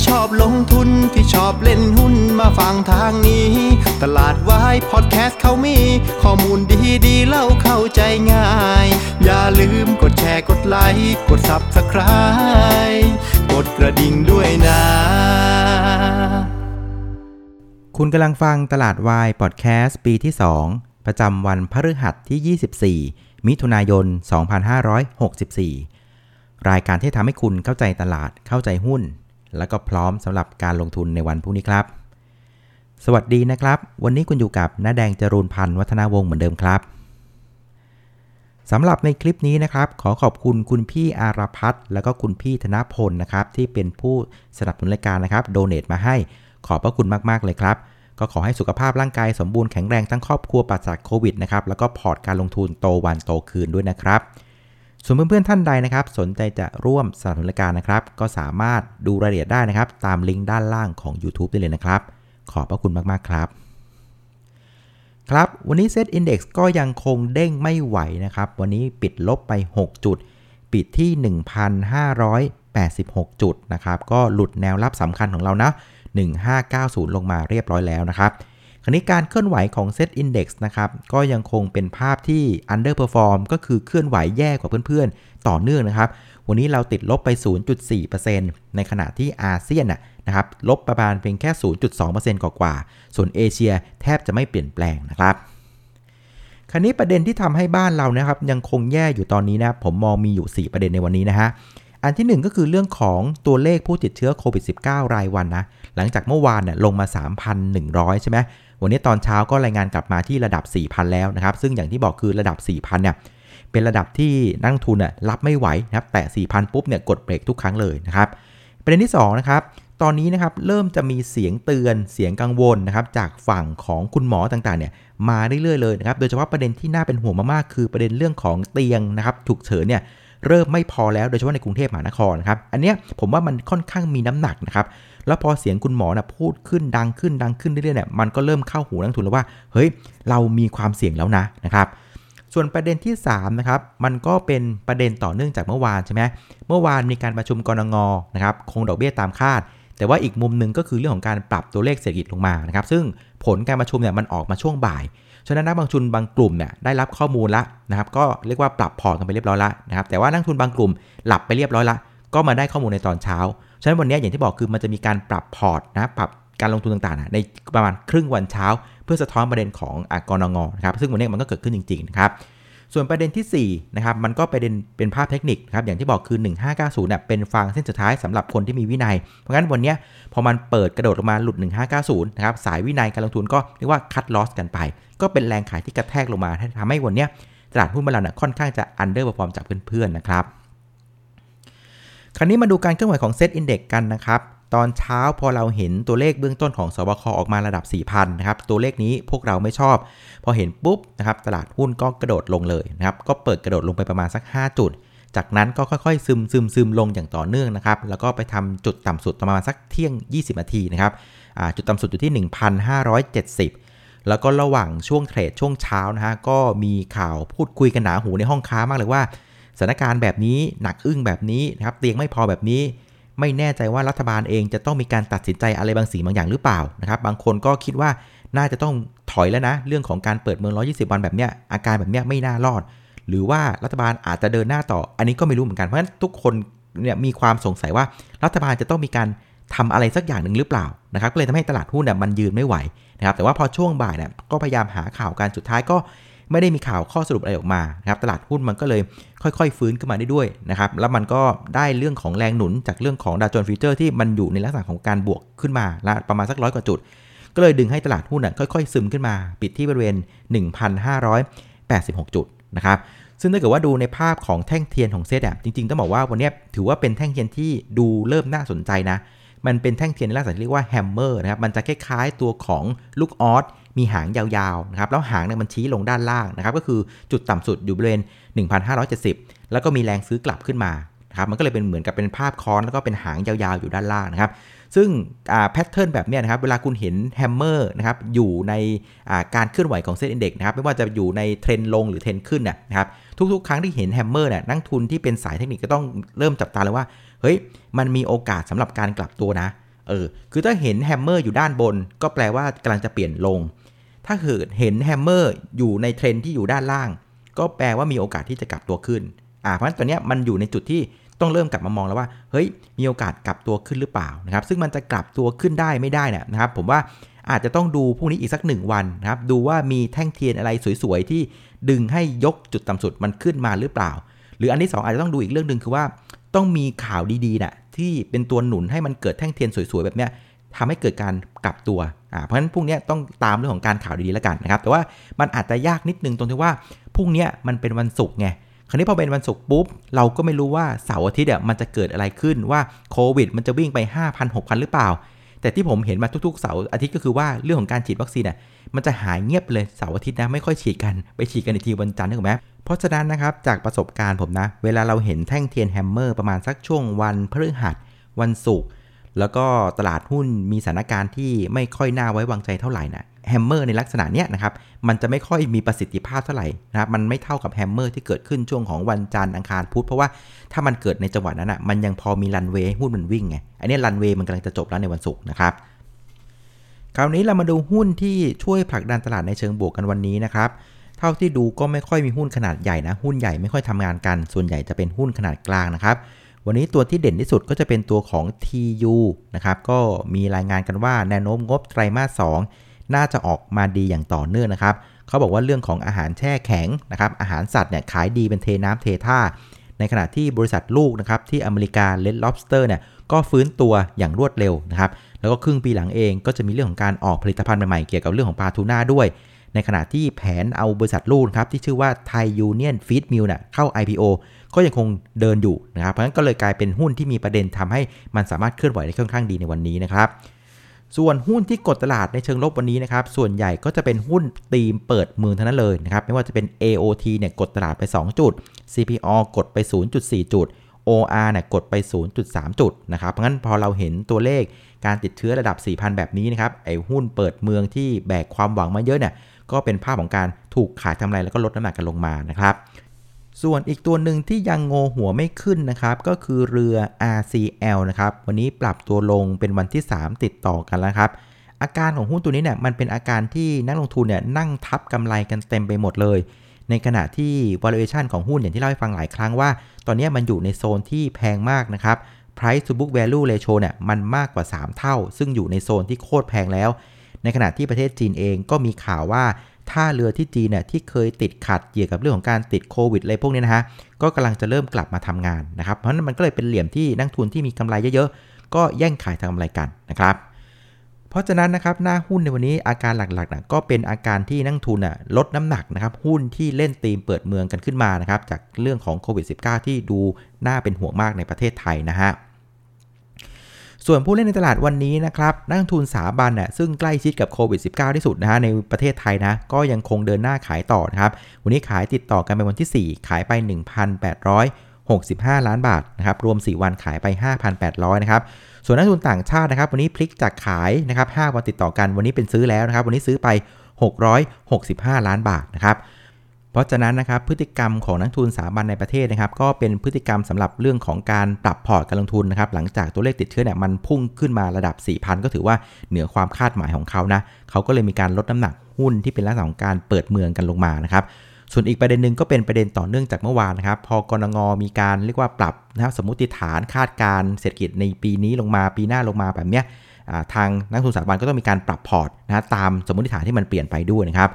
ที่ชอบลงทุนที่ชอบเล่นหุ้นมาฟังทางนี้ ตลาดวายพอดแคสต์เขามี ข้อมูลดีดีเล่าเข้าใจง่าย อย่าลืมกดแชร์กดไลค์กด Subscribe กดกระดิ่งด้วยนะ คุณกำลังฟังตลาดวายพอดแคสต์ปีที่ 2 ประจำวันพฤหัสที่ 24 มิถุนายน 2564 รายการที่ทำให้คุณเข้าใจตลาดเข้าใจหุ้น แล้วก็พร้อมสำหรับการลงทุนในวันพรุ่งนี้ครับ สวัสดีนะครับ วันนี้คุณอยู่กับน้าแดงจรูนพันธ์วัฒนาวงศ์เหมือนเดิมครับสำหรับในคลิปนี้นะครับ ขอขอบคุณคุณพี่อารพัฒน์แล้วก็คุณพี่ธนพลนะครับ ที่เป็นผู้สนับสนุนรายการนะครับโดเน a มาให้ขอบพระคุณมากๆเลยครับ ก็ขอให้สุขภาพร่างกายสมบูรณ์แข็งแรงทั้งครอบครัวปราศจากโควิดนะครับแล้วก็พอร์ตการลงทุนโตวันโตคืนด้วยนะครับ ส่วนเพื่อนๆท่านใดนะครับ สนใจจะร่วมสนับสนุนรายการนะครับ ก็สามารถดูรายละเอียดได้นะครับ ตามลิงก์ด้านล่างของ YouTube ได้เลยนะครับ ขอบพระคุณมากๆครับ ครับ วันนี้เซตอินดี x ก็ยังคงเด้งไม่ไหวนะครับ วันนี้ปิดลบไป 6 จุด ปิดที่ 1,586 จุดนะครับ ก็หลุดแนวรับสำคัญของเรานะ 1590 ลงมาเรียบร้อยแล้วนะครับ คราวนี้การเคลื่อนไหวของ Set Index นะครับก็ยังคงเป็นภาพที่ underperform ก็คือเคลื่อนไหวแย่กว่าเพื่อนๆ ต่อเนื่องนะครับ วันนี้เราติดลบไป 0.4%ในขณะที่อาเซียนนะครับลบประมาณเพียงแค่ 0.2%กว่าๆส่วนเอเชียแทบจะไม่เปลี่ยนแปลงนะครับคราวนี้ประเด็นที่ทำให้บ้านเรานะครับยังคงแย่อยู่ตอนนี้นะผมมองมีอยู่ 4 ประเด็นในวันนี้นะฮะอันที่ 1 ก็คือเรื่องของตัวเลขผู้ติดเชื้อโควิด -19 รายวันนะหลังจากเมื่อวานเนี่ยลงมา 3,100 ใช่ไหม วันนี้ตอนเช้าก็รายงานกลับมาที่ระดับ 4,000 แล้วนะครับ ซึ่งอย่างที่บอกคือระดับ 4,000 เนี่ย เป็นระดับที่นักทุนน่ะรับไม่ไหวนะครับ แต่ 4,000 ปุ๊บเนี่ยกดเบรกทุกครั้งเลยนะครับ ประเด็นที่2นะครับตอนนี้นะครับเริ่มจะมีเสียงเตือนเสียงกังวลนะครับจากฝั่งของคุณหมอต่างๆเนี่ยมาเรื่อยๆเลยนะครับโดยเฉพาะประเด็นที่น่าเป็นห่วงมากๆคือประเด็นเรื่องของเตียงนะครับฉุกเฉินเนี่ยเริ่มไม่พอแล้วโดยเฉพาะในกรุงเทพมหานครนะครับอันเนี้ยผมว่ามันค่อนข้างมีน้ำหนักนะครับ แล้วพอเสียงคุณหมอนะพูดขึ้นดังขึ้นดังขึ้นเรื่อยๆเนี่ยมันก็เริ่มเข้าหูนักทุนแล้วว่า เฮ้ย เรามีความเสี่ยงแล้วนะนะครับ ส่วนประเด็นที่3นะครับมันก็เป็นประเด็นต่อเนื่องจากเมื่อวานใช่ไหมเมื่อวานมีการประชุมกรงงนะครับคงดอกเบี้ยตามคาด แต่ว่าอีกมุมหนึ่งก็คือเรื่องของการปรับตัวเลขเศรษฐกิจลงมานะครับซึ่งผลการประชุมเนี่ยมันออกมาช่วงบ่ายฉะนั้นนักบางทุนบางกลุ่มเนี่ยได้รับข้อมูลละนะครับ ก็เรียกว่าปรับพอร์ตกันไปเรียบร้อยละนะครับแต่ว่านักทุนบางกลุ่มหลับไปเรียบร้อยละ ก็มาได้ข้อมูลในตอนเช้า ฉะนั้นวันนี้อย่างที่บอกคือมันจะมีการปรับพอร์ตนะปรับการลงทุนต่างๆ ในประมาณครึ่งวันเช้า เพื่อสะท้อนประเด็นของอกรงงนะครับซึ่งวันนี้มันก็เกิดขึ้นจริงๆนะครับส่วนประเด็นที่4นะครับมันก็ประเด็นเป็นภาพเทคนิคครับอย่างที่บอกคือ 1590เนี่ยเป็นฟางเส้นสุดท้ายสำหรับคนที่มีวินัย เพราะงั้นวันนี้พอมันเปิดกระโดดลงมาหลุด 1590นะครับสายวินัยการลงทุนก็เรียกว่าคัดลอสกันไป ก็เป็นแรงขายที่กระแทกลงมาทำให้วันนี้ตลาดหุ้นบ้านเราเนี่ยค่อนข้างจะ underperform จากเพื่อนๆนะครับ คราวนี้มาดูการเคลื่อนไหวของ SET Index กันนะครับ ตอนเช้าพอเราเห็นตัวเลขเบื้องต้นของศบคออกมาระดับ 4,000 นะครับ ตัวเลขนี้พวกเราไม่ชอบ พอเห็นปุ๊บนะครับ ตลาดหุ้นก็กระโดดลงเลยนะครับ ก็เปิดกระโดดลงไปประมาณสัก 5 จุด จากนั้นก็ค่อยๆ ซึมซึมซึมลงอย่างต่อเนื่องนะครับ แล้วก็ไปทำจุดต่ำสุดประมาณสักเที่ยง 20 นาทีนะครับจุดต่ำสุดอยู่ที่ 1,570แล้วก็ระหว่างช่วงเทรดช่วงเช้านะฮะก็มีข่าวพูดคุยกันหนาหูในห้องค้ามากเลยว่า สถานการณ์แบบนี้หนักอึ้งแบบนี้นะครับเตียงไม่พอแบบนี้ ไม่แน่ใจว่ารัฐบาลเองจะต้องมีการตัดสินใจอะไรบางสิ่งบางอย่างหรือเปล่านะครับบางคนก็คิดว่าน่าจะต้องถอยแล้วนะ เรื่องของการเปิดเมือง 120 วันแบบเนี้ยอาการแบบเนี้ยไม่น่ารอด หรือว่ารัฐบาลอาจจะเดินหน้าต่อ อันนี้ก็ไม่รู้เหมือนกันเพราะฉะนั้นทุกคนเนี่ยมีความสงสัยว่ารัฐบาลจะต้องมีการทำอะไรสักอย่างหนึ่งหรือเปล่านะครับก็เลยทำให้ตลาดหุ้นเนี่ยมันยืนไม่ไหวนะครับแต่ว่าพอช่วงบ่ายเนี่ยก็พยายามหาข่าวการสุดท้ายก็ ไม่ได้มีข่าวข้อสรุปอะไรออกมานะครับตลาดหุ้นมันก็เลยค่อยๆ ฟื้นขึ้นมาได้ด้วยนะครับแล้วมันก็ได้เรื่องของแรงหนุนจากเรื่องของดาวโจนส์ future ที่มันอยู่ในลักษณะของการบวกขึ้นมาละประมาณสักร้อยกว่าจุด ก็เลยดึงให้ตลาดหุ้นค่อยๆ ซึมขึ้นมา ปิดที่บริเวณ 1,586 จุดนะครับซึ่งถ้าเกิดว่าดูในภาพของแท่งเทียนของเซตอะจริงๆต้องบอกว่าวันนี้ถือว่าเป็นแท่งเทียนที่ดูเริ่มน่าสนใจนะมันเป็นแท่งเทียนในลักษณะที่เรียกว่า hammer นะครับมันจะคล้ายๆตัวของลูกอ๊อด มีหางยาวๆนะครับแล้วหางเนี่ยมันชี้ลงด้านล่างนะครับก็คือจุดต่ำสุดอยู่บริเวณ 1,570 แล้วก็มีแรงซื้อกลับขึ้นมานะครับมันก็เลยเป็นเหมือนกับเป็นภาพค้อนแล้วก็เป็นหางยาวๆอยู่ด้านล่างนะครับซึ่ง pattern แบบนี้นะครับเวลาคุณเห็น hammer นะครับอยู่ในการเคลื่อนไหวของ SET Index นะครับไม่ว่าจะอยู่ในเทรนลงหรือเทรนขึ้นนะครับทุกๆ ครั้งที่เห็น hammer เนี่ยนักลงทุนที่เป็นสายเทคนิคก็ต้องเริ่มจับตาเลยว่าเฮ้ยมันมีโอกาสสำหรับการกลับตัวนะเออคือถ้าเห็น hammer อยู่ด้านบน ก็แปลว่ากำลังจะเปลี่ยนลง ถ้าเกิดเห็น hammer อยู่ในเทรนที่อยู่ด้านล่าง ก็แปลว่ามีโอกาสที่จะกลับตัวขึ้น อ่า เพราะฉะนั้นตัวเนี้ยมันอยู่ในจุดที่ต้องเริ่มกลับมามองแล้วว่า เฮ้ย มีโอกาสกลับตัวขึ้นหรือเปล่านะครับ ซึ่งมันจะกลับตัวขึ้นได้ไม่ได้นะครับ ผมว่าอาจจะต้องดูพรุ่งนี้อีกสักหนึ่งวันนะครับ ดูว่ามีแท่งเทียนอะไรสวยๆที่ดึงให้ยกจุดต่ำสุดมันขึ้นมาหรือเปล่า หรืออันที่ 2 อาจจะต้องดูอีกเรื่องหนึ่งคือว่า ต้องมีข่าวดีๆนะ่ะที่เป็นตัวหนุนให้มันเกิดแท่งเทียนสวยๆแบบเนี้ยทำให้เกิดการกลับตัว เพราะฉะนั้นพรุ่งนี้ต้องตามเรื่องของการข่าวดีๆแล้วกันนะครับ แต่ว่ามันอาจจะยากนิดนึงตรงที่ว่าพรุ่งนี้มันเป็นวันศุกร์ไงคราวนี้พอเป็นวันศุกร์ปุ๊บ เราก็ไม่รู้ว่าเสาร์อาทิตย์อะมันจะเกิดอะไรขึ้นว่าโควิด มันจะวิ่งไป 5,000 6,000 หรือเปล่า แต่ที่ผมเห็นมาทุกๆเสาร์อาทิตย์ก็คือว่าเรื่องของการฉีดวัคซีนอะมันจะหายเงียบเลยเสาร์อาทิตย์นะไม่ค่อยฉีดกันไปฉีดกันอีกทีวันจันทร์นึกไหมเพราะฉะนั้นนะครับจากประสบการณ์ผมนะ เวลาเราเห็นแท่งเทียน hammer ประมาณสักช่วงวันพฤหัสวันศุกร์ แล้วก็ตลาดหุ้นมีสถานการณ์ที่ไม่ค่อยน่าไว้วางใจเท่าไหร่นะ hammer ในลักษณะเนี้ยนะครับ มันจะไม่ค่อยมีประสิทธิภาพเท่าไหร่นะครับ มันไม่เท่ากับ hammer ที่เกิดขึ้นช่วงของวันจันทร์อังคารพุธเพราะว่าถ้ามันเกิดในจังหวะนั้นอะมันยังพอมีรันเวย์หุ้นมันวิ่งไงอันนี้รันเวย์มันกำลังจะจบแล้วในวันศุกร์นะครับคราวนี้เรามาดูหุ้นที่ช่วยผลักดันตลาดในเชิงบวกกันวันนี้นะครับเท่าที่ดูก็ไม่ค่อยมีหุ้นขนาดใหญ่นะหุ้นใหญ่ไม่ค่อยทำงานกัน ส่วนใหญ่จะเป็นหุ้นขนาดกลางนะครับ วันนี้ตัวที่เด่นที่สุดก็จะเป็นตัวของ TU นะครับ ก็มีรายงานกันว่าแนวโน้มงบไตรมาส 2 น่าจะออกมาดีอย่างต่อเนื่องนะครับ เขาบอกว่าเรื่องของอาหารแช่แข็งนะครับ อาหารสัตว์เนี่ยขายดีเป็นเทน้ำเทท่า ในขณะที่บริษัทลูกนะครับที่อเมริกา Red Lobster เนี่ยก็ฟื้นตัวอย่างรวดเร็วนะครับ แล้วก็ครึ่งปีหลังเองก็จะมีเรื่องของการออกผลิตภัณฑ์ใหม่ๆเกี่ยวกับเรื่องของปลาทูน่าด้วย ในขณะที่แผนเอาบริษัทลูกครับที่ชื่อว่าไทยยูเนียนฟีดมิลเน่ะเข้า IPO ก็ยังคงเดินอยู่นะครับ เพราะฉะนั้นก็เลยกลายเป็นหุ้นที่มีประเด็นทำให้มันสามารถเคลื่อนไหวได้ค่อนข้างดีในวันนี้นะครับ ส่วนหุ้นที่กดตลาดในเชิงลบวันนี้นะครับ ส่วนใหญ่ก็จะเป็นหุ้นตีมเปิดเมืองเท่านั้นเลยนะครับ ไม่ว่าจะเป็น AOT เนี่ยกดตลาดไป 2 จุด CPO กดไป 0.4 จุด OR เนี่ยกดไป 0.3 จุดนะครับ เพราะงั้นพอเราเห็นตัวเลขการติดเชื้อระดับ 4,000 แบบนี้นะครับ ไอ้หุ้นเปิดเมืองที่แบกความหวังมาเยอะเนี่ย ก็เป็นภาพของการถูกขายทำลายแล้วก็ลดน้ำหนักกันลงมานะครับ ส่วนอีกตัวหนึ่งที่ยังโงหัวไม่ขึ้นนะครับ ก็คือเรือ RCL นะครับ วันนี้ปรับตัวลงเป็นวันที่ 3 ติดต่อกันแล้วครับอาการของหุ้นตัวนี้เนี่ยมันเป็นอาการที่นักลงทุนเนี่ยนั่งทับกำไรกันเต็มไปหมดเลย ในขณะที่ valuation ของหุ้นอย่างที่เล่าให้ฟังหลายครั้งว่า ตอนนี้มันอยู่ในโซนที่แพงมากนะครับ price to book value ratio เนี่ยมันมากกว่า 3 เท่า ซึ่งอยู่ในโซนที่โคตรแพงแล้ว ในขณะที่ประเทศจีนเองก็มีข่าวว่าท่าเรือที่จีนเนี่ยที่เคยติดขัดเกี่ยวกับเรื่องของการติดโควิดอะไรพวกนี้นะฮะก็กำลังจะเริ่มกลับมาทำงานนะครับ เพราะนั้นมันก็เลยเป็นเหลี่ยมที่นักทุนที่มีกำไรเยอะๆ ก็แย่งขายทางกำไรกันนะครับ เพราะฉะนั้นนะครับหน้าหุ้นในวันนี้อาการหลักๆนะก็เป็นอาการที่นักทุนอะลดน้ำหนักนะครับหุ้นที่เล่นตีมเปิดเมืองกันขึ้นมานะครับจากเรื่องของโควิด -19 ที่ดูน่าเป็นห่วงมากในประเทศไทยนะฮะ ส่วนผู้เล่นในตลาดวันนี้นะครับนักทุนสถาบันน่ะซึ่งใกล้ชิดกับโควิด -19 ที่สุดนะฮะในประเทศไทยนะก็ยังคงเดินหน้าขายต่อนะครับวันนี้ขายติดต่อกันเป็นวันที่ 4 ขายไป 1,865 ล้านบาทนะครับรวม 4 วันขายไป 5,800นะครับส่วนนักทุนต่างชาตินะครับ วันนี้พลิกจากขายนะครับ5วันติดต่อกันวันนี้เป็นซื้อแล้วนะครับวันนี้ซื้อไป 665 ล้านบาทนะครับ เพราะฉะนั้นนะครับพฤติกรรมของนักทุนสถาบันในประเทศนะครับก็เป็นพฤติกรรมสำหรับเรื่องของการปรับพอร์ตการลงทุนนะครับหลังจากตัวเลขติดเชื้อเนี่ยมันพุ่งขึ้นมาระดับ 4,000 ก็ถือว่าเหนือความคาดหมายของเขานะเขาก็เลยมีการลดน้ำหนักหุ้นที่เป็นลักษณะของการเปิดเมืองกันลงมานะครับส่วนอีกประเด็นหนึ่งก็เป็นประเด็นต่อเนื่องจากเมื่อวานนะครับ พอกรงงมีการเรียกว่าปรับนะครับสมมติฐานคาดการเศรษฐกิจในปีนี้ลงมาปีหน้าลงมาแบบเนี้ยทางนักทุนสถาบันก็ต้องมีการปรับพอร์ตนะตามสมมติฐานที่มันเปลี่ยนไปด้วยนะครับ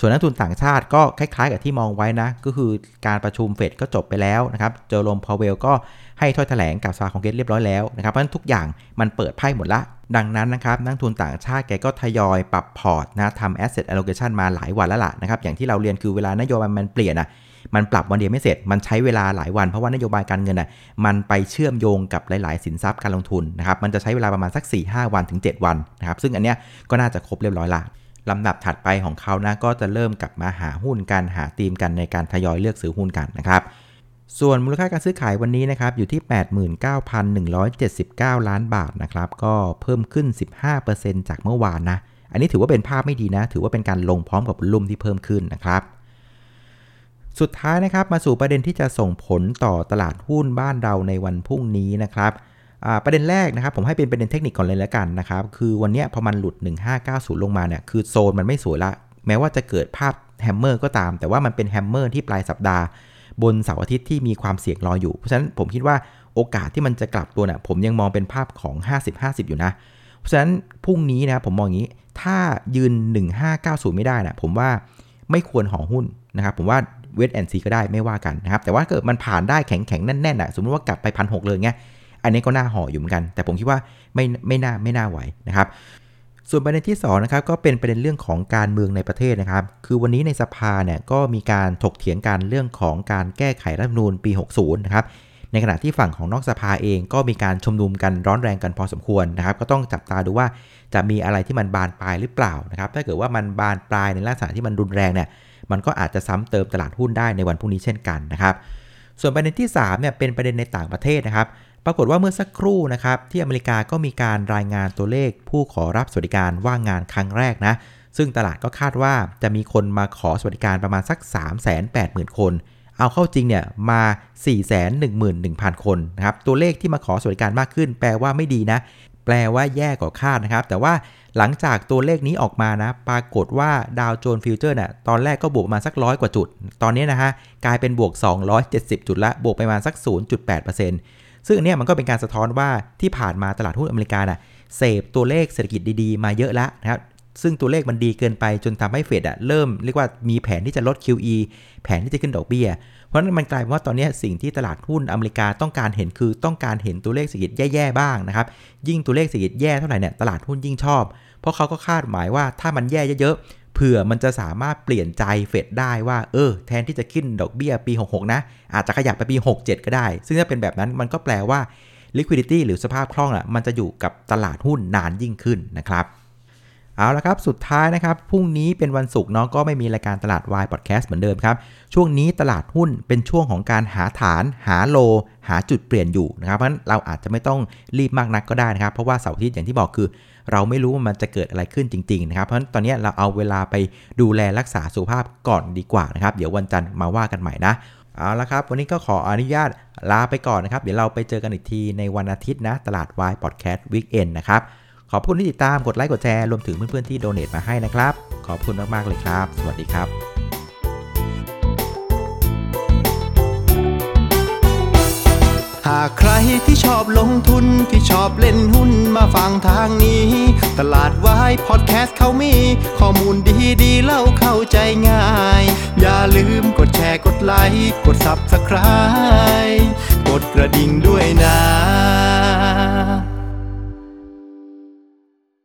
ส่วนนักลงทุนต่างชาติก็คล้ายๆกับที่มองไว้นะ ก็คือการประชุมเฟดก็จบไปแล้วนะครับ เจอโรมพาวเวลก็ให้ถ้อยแถลงกับสภาคองเกรสเรียบร้อยแล้วนะครับ เพราะฉะนั้นทุกอย่างมันเปิดไพ่หมดละ ดังนั้นนะครับ นักลงทุนต่างชาติแกก็ทยอยปรับพอร์ตนะทำ asset allocation มาหลายวันแล้วล่ะนะครับ อย่างที่เราเรียนคือเวลานโยบายมันเปลี่ยนอะมันปรับวันเดียวไม่เสร็จ มันใช้เวลาหลายวัน เพราะว่านโยบายการเงินอะ มันไปเชื่อมโยงกับหลาย ๆ สินทรัพย์การลงทุนนะครับ มันจะใช้เวลาประมาณสัก 4-5 วันถึง 7 วันนะครับ ซึ่งอันเนี้ยก็น่าจะครบเรียบร้อยละ ลำดับถัดไปของเขานะก็จะเริ่มกลับมาหาหุ้นกันหาธีมกันในการทยอยเลือกซื้อหุ้นกันนะครับส่วนมูลค่าการซื้อขายวันนี้นะครับอยู่ที่ 89,179 ล้านบาทนะครับก็เพิ่มขึ้น 15%จากเมื่อวานนะ อันนี้ถือว่าเป็นภาพไม่ดีนะ ถือว่าเป็นการลงพร้อมกับลุ่มที่เพิ่มขึ้นนะครับ สุดท้ายนะครับมาสู่ประเด็นที่จะส่งผลต่อตลาดหุ้นบ้านเราในวันพรุ่งนี้นะครับ ประเด็นแรกนะครับผมให้เป็นประเด็นเทคนิคก่อนเลยแล้วกันนะครับคือวันนี้พอมันหลุด 1590 ลงมาเนี่ยคือโซนมันไม่สวยละ แม้ว่าจะเกิดภาพ hammer ก็ตาม แต่ว่ามันเป็น hammer ที่ปลายสัปดาห์ บนเสาร์อาทิตย์ที่มีความเสี่ยงรออยู่ เพราะฉะนั้นผมคิดว่าโอกาสที่มันจะกลับตัวเนี่ยผมยังมองเป็นภาพของ 50-50 อยู่นะ เพราะฉะนั้นพรุ่งนี้นะผมมองอย่างนี้ถ้ายืน 1590 ไม่ได้นะผมว่าไม่ควรห่อหุ้นนะครับผมว่า wait and see ก็ได้ไม่ว่ากันนะครับแต่ว่าเกิดมันผ่านได้แข็งแข็งแน่นๆอะสมมติว่ากลับไปพันหกเลยเงี้ย อันนี้ก็น่าห่ออยู่เหมือนกัน แต่ผมคิดว่าไม่ไม่น่าไม่น่าไหวนะครับ ส่วนประเด็นที่2นะครับก็เป็นประเด็นเรื่องของการเมืองในประเทศนะครับ คือวันนี้ในสภาเนี่ยก็มีการถกเถียงกันเรื่องของการแก้ไขรัฐธรรมนูญปี 60 นะครับในขณะที่ฝั่งของนอกสภาเองก็มีการชุมนุมกันร้อนแรงกันพอสมควรนะครับ ก็ต้องจับตาดูว่าจะมีอะไรที่มันบานปลายหรือเปล่านะครับ ถ้าเกิดว่ามันบานปลายในลักษณะที่มันรุนแรงเนี่ยมันก็อาจจะซ้ำเติมตลาดหุ้นได้ในวันพรุ่งนี้เช่นกันนะครับ ส่วนประเด็นที่3เนี่ยเป็นประเด็นในต่างประเทศนะครับ ปรากฏว่าเมื่อสักครู่นะครับที่อเมริกาก็มีการรายงานตัวเลขผู้ขอรับสวัสดิการว่างงานครั้งแรกนะ ซึ่งตลาดก็คาดว่าจะมีคนมาขอสวัสดิการประมาณสัก 380,000 คน เอาเข้าจริงเนี่ยมา 411,000 คนนะครับตัวเลขที่มาขอสวัสดิการมากขึ้น แปลว่าไม่ดีนะ แปลว่าแย่กว่าคาดนะครับ แต่ว่าหลังจากตัวเลขนี้ออกมานะ ปรากฏว่าดาวโจนส์ฟิวเจอร์เนี่ยตอนแรกก็บวกมาสักร้อยกว่าจุด ตอนนี้นะฮะกลายเป็นบวก 270 จุดละบวกไปประมาณสัก 0.8% ซึ่งอันนี้มันก็เป็นการสะท้อนว่าที่ผ่านมาตลาดหุ้นอเมริกาน่ะเสพตัวเลขเศรษฐกิจดีๆ มาเยอะแล้วนะครับซึ่งตัวเลขมันดีเกินไปจนทำให้เฟดอะเริ่มเรียกว่ามีแผนที่จะลด QE แผนที่จะขึ้นดอกเบี้ย เพราะนั้นมันกลายเป็นว่าตอนนี้สิ่งที่ตลาดหุ้นอเมริกาต้องการเห็นคือต้องการเห็นตัวเลขเศรษฐกิจแย่ๆบ้างนะครับ ยิ่งตัวเลขเศรษฐกิจแย่เท่าไหร่เนี่ยตลาดหุ้นยิ่งชอบ เพราะเขาก็คาดหมายว่าถ้ามันแย่เยอะๆ ผื่อมันจะสามารถเปลี่ยนใจเฟดได้ว่าเออแทนที่จะขึ้นดอกเบี้ยปี 66 นะ อาจจะขยับไปปี 67 ก็ได้ ซึ่งถ้าเป็นแบบนั้นมันก็แปลว่า liquidity หรือสภาพคล่องอะมันจะอยู่กับตลาดหุ้นนานยิ่งขึ้นนะครับ เอาละครับ สุดท้ายนะครับ พรุ่งนี้เป็นวันศุกร์เนาะก็ไม่มีรายการตลาดวายพอดแคสต์เหมือนเดิมครับ ช่วงนี้ตลาดหุ้นเป็นช่วงของการหาฐาน หาโล หาจุดเปลี่ยนอยู่นะครับ เพราะฉะนั้นเราอาจจะไม่ต้องรีบมากนักก็ได้นะครับ เพราะว่าเสาร์อาทิตย์อย่างที่บอกคือ เราไม่รู้ว่ามันจะเกิดอะไรขึ้นจริง ๆ นะครับ เพราะฉะนั้นตอนนี้เราเอาเวลาไปดูแลรักษาสุขภาพก่อนดีกว่านะครับ เดี๋ยววันจันทร์มาว่ากันใหม่นะเอาละครับ วันนี้ก็ขออนุญาตลาไปก่อนนะครับ เดี๋ยวเราไปเจอกันอีกทีในวันอาทิตย์นะ ตลาดวายพอดแคสต์วิกเอนนะครับ ขอบคุณที่ติดตามกดไลค์กดแชร์รวมถึงเพื่อนๆที่โดเน a มาให้นะครับ ขอบคุณมากๆเลยครับ สวัสดีครับหากใครที่ชอบลงทุนที่ชอบเล่นหุ้นมาฟังทางนี้ ตลาดวายพอดแคสต์เขามี ข้อมูลดีๆเล่าเข้าใจง่าย อย่าลืมกดแชร์กดไลค์กด Subscribe กดกระดิ่งด้วยนะ